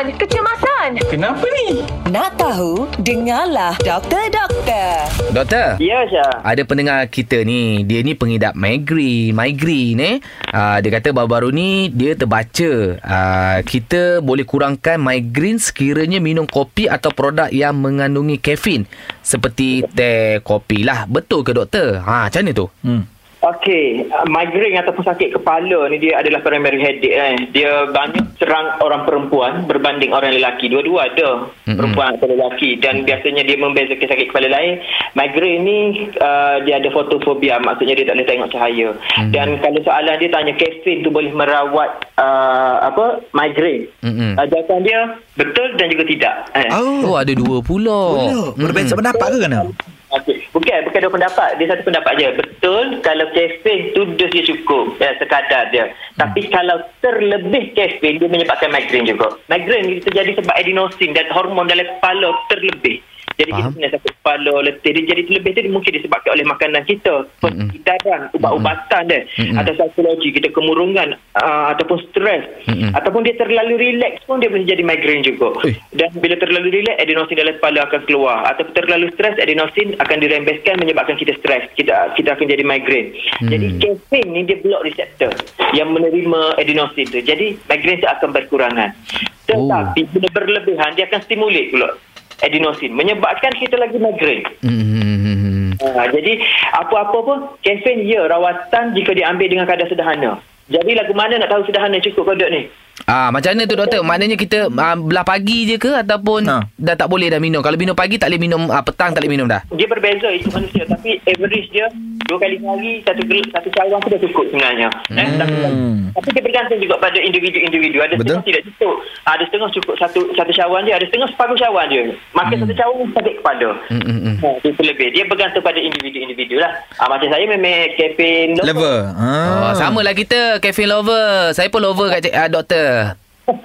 Kecemasan, kecemasan. Kenapa ni? Nak tahu? Dengarlah Doktor Doktor. Doktor. Ya, Syah. Ada pendengar kita ni, dia ni pengidap migraine, migraine eh. Uh, dia kata baru-baru ni dia terbaca uh, kita boleh kurangkan migraine sekiranya minum kopi atau produk yang mengandungi kafein seperti teh, kopi lah. Betul ke doktor? Ha, macam mana tu? Hmm. Okey, uh, migraine ataupun sakit kepala ni dia adalah primary headache eh. Dia banyak serang orang perempuan berbanding orang lelaki. Dua-dua ada Mm-mm. perempuan atau lelaki dan biasanya dia membezakan sakit kepala lain. Migraine ni uh, dia ada fotofobia, maksudnya dia tak boleh tengok cahaya. Mm. Dan kalau soalan dia tanya kafein tu boleh merawat uh, apa? Migraine. Mm-mm. Uh, jawapan dia betul dan juga tidak. Eh. Oh, ada dua pula. Oh, berbeza pendapat ke kena? Bukan dua pendapat. Dia satu pendapat je. Betul kalau kafein tu dos dia cukup, ya, sekadar dia. Tapi kalau terlebih kafein dia menyebabkan migraine juga. Migraine ni terjadi sebab adenosin dan hormon dalam kepala terlebih. Jadi Faham. kita punya sakit kepala, letih. Dia jadi terlebih tu dia mungkin disebabkan oleh makanan kita. Mm-mm. Persedaran, ubat-ubatan dia. Atau psikologi, kita kemurungan uh, ataupun stres. Mm-mm. Ataupun dia terlalu relax pun dia boleh jadi migraine juga. Eh. Dan bila terlalu relax, adenosin dalam kepala akan keluar. Atau terlalu stres, adenosin akan dirembeskan menyebabkan kita stres. Kita kita akan jadi migraine. Hmm. Jadi kafein ni dia block reseptor yang menerima adenosin tu. Jadi migraine tu akan berkurangan. Tetapi bila berlebihan, dia akan stimulate pula adenosin. Menyebabkan kita lagi migraine. Hmm. Ha, jadi apa-apa pun kafein ya rawatan jika diambil dengan kadar sederhana. Jadi lagu mana nak tahu sederhana cukup kodok ni? Ah, macam mana tu doktor? Maknanya kita ah, belah pagi je ke ataupun Ha. dah tak boleh dah minum? Kalau minum pagi tak boleh minum ah, petang tak boleh minum dah. Dia berbeza itu manusia tapi average dia dua kali sehari satu gel, satu cawan tu dah cukup sebenarnya. Eh, tapi, tapi dia bergantung juga pada individu-individu. Ada Betul. setengah tidak cukup. Ada setengah cukup satu satu cawan je, ada setengah separuh cawan je. Makan satu cawan sakit kepala. Hmm, hmm, hmm. Itu lebih. Dia bergantung pada individu-individu lah. Ha, macam saya memang kafein Level. Ha. Oh, sama lah kita caffeine lover. Saya pun lover kat cik, ah, doktor.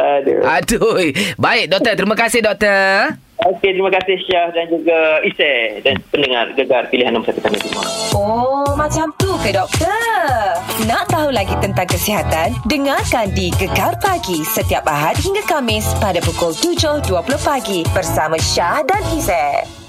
Aduh. Aduh. Baik doktor, terima kasih doktor. Okey, terima kasih Syah dan juga Isai dan pendengar gegar pilihan nombor satu kami semua. Oh, macam tu ke doktor? Nak tahu lagi tentang kesihatan? Dengarkan di Gekar Pagi setiap Ahad hingga Kamis pada pukul 7.20 pagi bersama Syah dan Izzet.